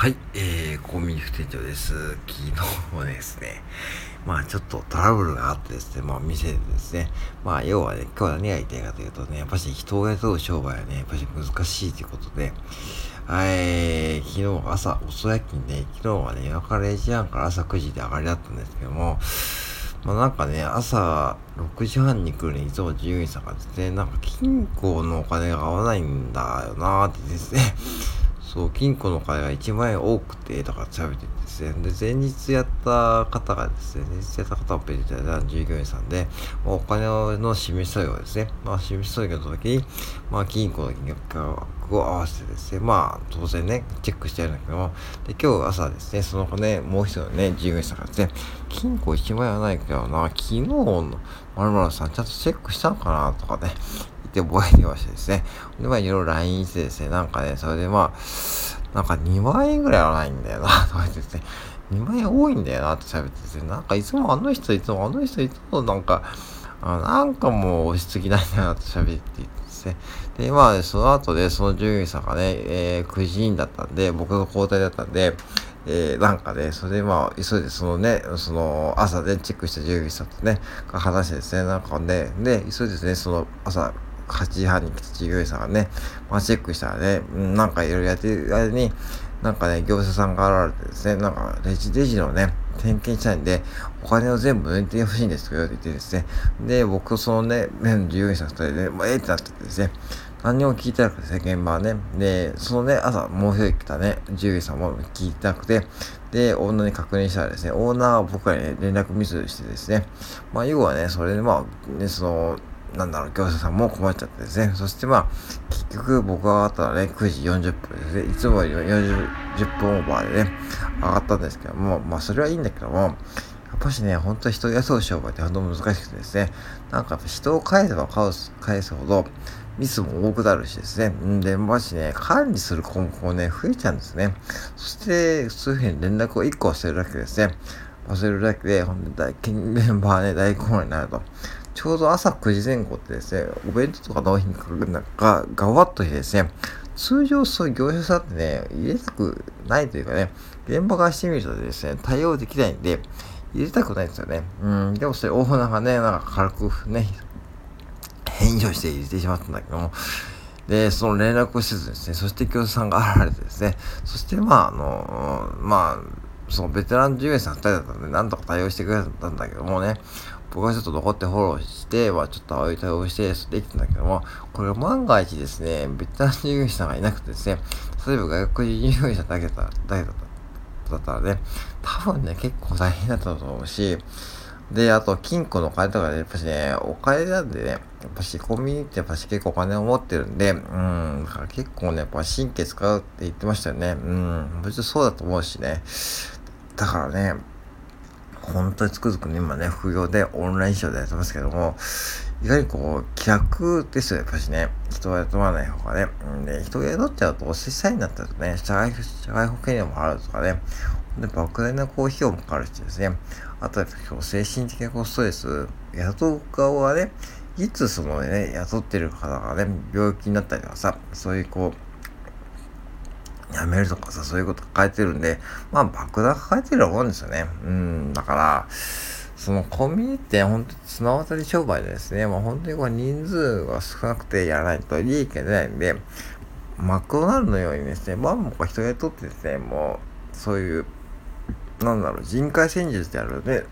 はい、えー、コンビニ副店長です。昨日もですね、まあちょっとトラブルがあってですね、まあ店でですね、まあ要はね、今日は何が言いたいかというとね、やっぱし人を雇う商売はね、やっぱし難しいということで、えー、昨日朝遅夜勤で、昨日はね、夜中0時半から朝9時で上がりだったんですけども、まあなんかね、朝6時半に来るにいつも従業員さんがですね、なんか金庫のお金が合わないんだよなーってですね、そう、金庫の金が1万円多くて、とか喋っててですね。で、前日やった方がですね、前日やった方をペリタた従業員さんで、まあ、お金の示し作業ですね。まあ、示し作業の時に、まあ、金庫の金額を合わせてですね、まあ、当然ね、チェックしてやるんだけども、で、今日朝ですね、その子ね、もう一人のね、従業員さんがですね、金庫1万円はないけどな、昨日の〇〇さんちゃんとチェックしたのかなとかね、って覚えてましてですね。で、まあ、いろいろ LINE してですね、なんかね、それでまあ、なんか2万円ぐらいはないんだよな、とか言ってですね、2万円多いんだよなって喋ってですね、なんかいつもあの人、いつもあの人、いつもなんか、あなんかもう押しすぎないんだなって喋ってですね。で、まあ、その後で、その従業員さんがね、えー、9時員だったんで、僕が交代だったんで、えー、なんかね、それでまあ、急いでそのね、その朝で、ね、チェックした従業員さんとね、話してですね、なんかね、で、急いでですね、その朝、8時半に来た従業員さんがね、まあ、チェックしたらね、なんかいろいろやってる間に、なんかね、業者さんが現れてですね、なんかレジ、レジのね、点検したいんで、お金を全部抜いてほしいんですと言ってですね、で、僕とそのね、従業員さん二人で、もうええってなっててですね、何も聞いてなくてですね、現場はね。で、そのね、朝、もう一人来たね、従業員さんも聞いてなくて、で、オーナーに確認したらですね、オーナーは僕らに、ね、連絡ミスしてですね、まあ、要はね、それでまあ、ね、その、なんだろう、業者さんも困っちゃってですね。そしてまあ、結局僕が上がったらね、9時40分ですね。いつもより40 10分オーバーでね、上がったんですけども、まあそれはいいんだけども、やっぱしね、本当人を雇う商売って本当難しくてですね、なんか人を返せば返す返すほど、ミスも多くなるしですね。んで、もしね、管理する項目もね、増えちゃうんですね。そして、そういうふうに連絡を1個忘れるだけですね。忘れるだけで、ほんと大、メンバーね、大混乱になると。ちょうど朝9時前後ってですね、お弁当とか納品がガワッとしてですね、通常そういう業者さんってね、入れたくないというかね、現場からしてみるとですね、対応できないんで、入れたくないんですよね。うん、でもそれオーナーがね、なんか軽くね、返事をして入れてしまったんだけども、で、その連絡をせずですね、そして業者さんが現れてですね、そしてまあ、あの、まあ、そのベテラン従業員さん2人だったんで、なんとか対応してくれたんだけどもね、僕はちょっと残ってフォローして、まあ、ちょっと青い対応してできたんだけども、これ万が一ですね、ベテラン従業員さんがいなくてですね、例えば外国人従業員さんだけだっただけだっただったらね、多分ね、結構大変だったと思うし、で、あと、金庫のお金とかね、やっぱしね、お金なんでね、やっぱしコンビニってやっぱし結構お金を持ってるんで、うん、だから結構ね、やっぱ神経使うって言ってましたよね。うん、別にそうだと思うしね。だからね、本当につくづくね、今ね、副業でオンラインショーでやってますけども、意外にこう、気楽ですよ、やっぱしね。人を雇わない方がね。んで、人を雇っちゃうと、おせさいになったらね、社外、社外保険料も払うとかね、で、莫大なこう費用もかかるしですね。あとは、精神的なこうストレス、雇う側はね、いつそのね、雇ってる方がね、病気になったりとかさ、そういうこう、やめるとかさ、そういうこと書いてるんで、まあ、爆弾抱えてる思うんですよね。うん、だから、そのコンビニって本当に綱渡り商売でですね、まあ本当にこう人数が少なくてやらないと利益が出ないんで、マクドナルドのようにですね、まあもう人雇ってですね、もう、そういう、なんだろう、人海戦術であるね、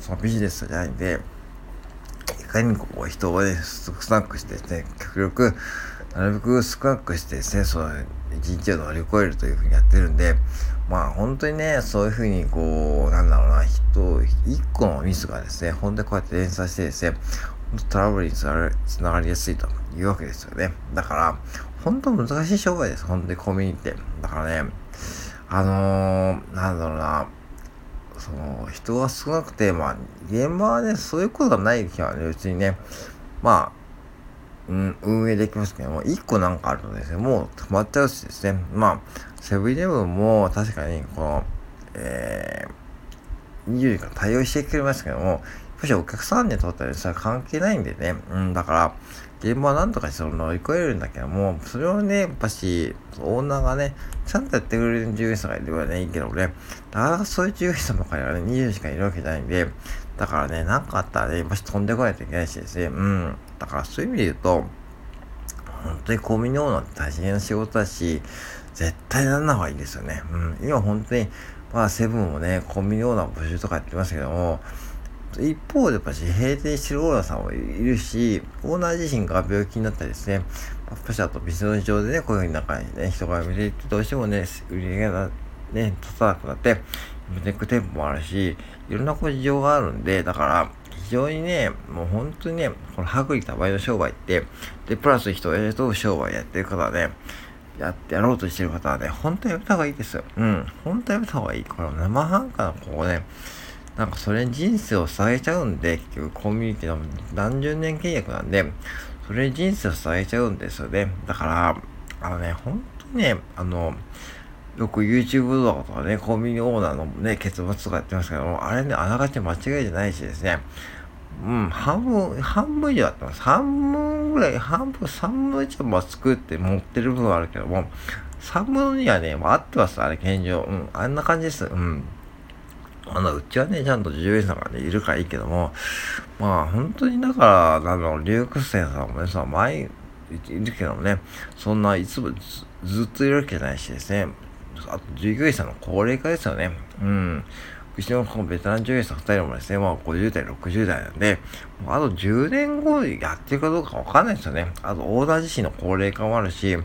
そのビジネスじゃないんで、いかにこう人をね、少なくしてですね、極力、なるべく少なくしてですね、その一日を乗り越えるというふうにやってるんで、まあ本当にね、そういうふうにこう、なんだろうな、人、一個のミスがですね、本当にこうやって連鎖してですね、トラブルにつながりやすいというわけですよね。だから、本当難しい商売です。本当にコミュニティ。だからね、あのー、なんだろうな、その、人が少なくて、まあ、現場はね、そういうことがない日はね、別にね、まあ、うん、運営できますけども、1個なんかあるとですね、もう止まっちゃうしですね、まあ、セブンイレブンも確かに、この、えー、24時間対応してくれましたけども、やっぱりお客さんにとってはそれは関係ないんでね、うん、だから、で、まあ、なんとかその乗り越えるんだけども、それをね、やっぱし、オーナーがね、ちゃんとやってくれる従業員さんがいればね、いいけどね、なかなかそういう従業員さんばかりはね、20しかいるわけじゃないんで、だからね、なんかあったらね、やっぱし飛んでこないといけないしですね、うん。だからそういう意味で言うと、本当にコンビニオーナーって大変な仕事だし、絶対なんな方がいいですよね。うん。今本当に、まあ、セブンもね、コンビニオーナー募集とかやってますけども、一方でやっぱし閉店してるオーナーさんもいるし、オーナー自身が病気になったりですね、やっぱしあとビジネス上でね、こういうふうに中にね、人が見ていってどうしてもね、売り上げがね、立たなくなって、見ていく店舗もあるし、いろんなこう事情があるんで、だから、非常にね、もう本当にね、この薄利多売の商売って、で、プラス人を雇う商売やってる方はね、やってやろうとしてる方はね、本当にやめた方がいいですよ。うん。本当にやめた方がいい。この生半可なここね、なんかそれに人生を捧げちゃうんで、結局コミュニティの何十年契約なんで、それに人生を捧げちゃうんですよね。だから、あのね、本当にね、あの、よく YouTube 動画とかね、コンビニオーナーのね、結末とかやってますけども、あれね、あながち間違いじゃないしですね、うん、半分、半分以上やってます。半分ぐらい、半分、三分以上も作って持ってる部分はあるけども、三分にはね、もう合ってます、あれ、現状。うん、あんな感じです。うん。あの、うちはね、ちゃんと従業員さんがね、いるからいいけども、まあ、本当にだから、あの、留学生さんもね、さ、前、いるけどもね、そんないつもずっといるわけじゃないしですね、あと従業員さんの高齢化ですよね。うん。うちのこのベテラン従業員さん2人もですね、まあ50代、60代なんで、あと10年後やってるかどうかわかんないですよね。あとオーダー自身の高齢化もあるし、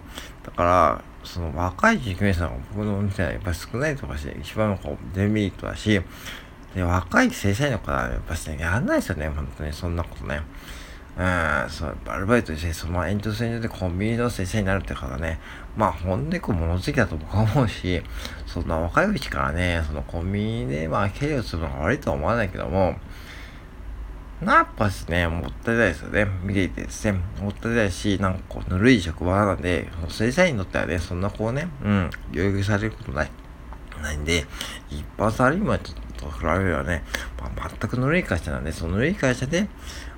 だから、その若い従業員さんが僕のお店はやっぱり少ないとかして、一番こうデメリットだし、で、若い正社員の方はやっぱしね、やんないですよね、本当に、そんなことね。うん、そう、アルバイトして、その延長線上でコンビニの先生になるって方ね、まあ、ほんでこう、物好きだと僕は思うし、そんな若いうちからね、そのコンビニで、まあ、経営をするのが悪いとは思わないけども、やっぱですね、もったいないですよね。見ていてですね、もったいないし、なんかこう、ぬるい職場なんで、その正社員にとってはね、そんなこうね、うん、教育されることない、ないんで、一般サラリーマンと比べればね、まあ、全くぬるい会社なんで、そのぬるい会社で、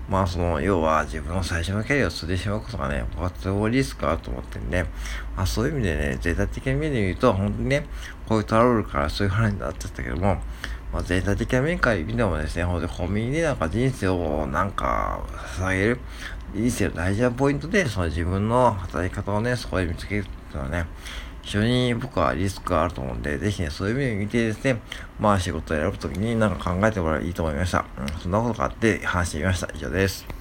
まあその、要は自分の最初のキャリアを捨ててしまうことがね、ともリスクあると思ってんで、まあそういう意味でね、全体的な目で見ると、本当にね、こういうトラブルからそういう話になっちゃったけども、まあ、全体的な面から見てもですね、ほんとコンビニでなんか人生をなんか捧げる、人生の大事なポイントで、その自分の働き方をね、そこで見つけるっていうのはね、非常に僕はリスクがあると思うんで、ぜひね、そういう意味で見てですね、まあ仕事を選ぶときになんか考えてもらえばいいと思いました。うん、そんなことがあって話してみました。以上です。